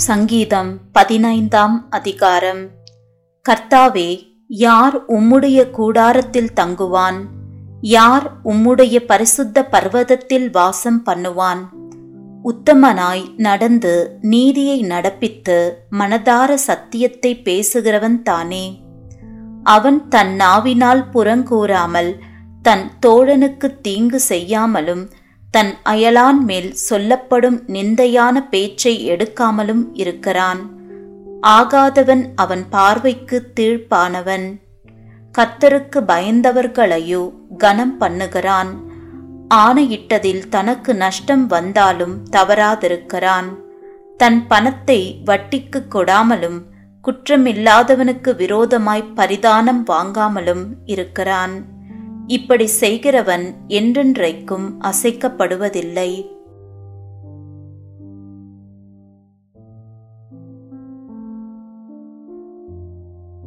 சங்கீதம் பதினைந்தாம் அதிகாரம். கர்த்தாவே யார் உம்முடைய கூடாரத்தில் தங்குவான்? யார் உம்முடைய பரிசுத்த பர்வதத்தில் வாசம் பண்ணுவான்? உத்தமனாய் நடந்து நீதியை நடப்பித்து மனதார சத்தியத்தை பேசுகிறவன் தானே. அவன் தன் நாவினால் புறங்கூறாமல் தன் தோழனுக்கு தீங்கு செய்யாமலும் தன் அயலான் மேல் சொல்லப்படும் நிந்தையான பேச்சை எடுக்காமலும் இருக்கிறான். ஆகாதவன் அவன் பார்வைக்கு தீழ்ப்பானவன். கத்தருக்கு பயந்தவர்களையோ கனம் பண்ணுகிறான். ஆணையிட்டதில் தனக்கு நஷ்டம் வந்தாலும் தவறாதிருக்கிறான். தன் பணத்தை வட்டிக்கு கொடாமலும் குற்றமில்லாதவனுக்கு விரோதமாய் பரிதானம் வாங்காமலும் இருக்கிறான். இப்படி செய்கிறவன் என்றென்றைக்கும் அசைக்கப்படுவதில்லை.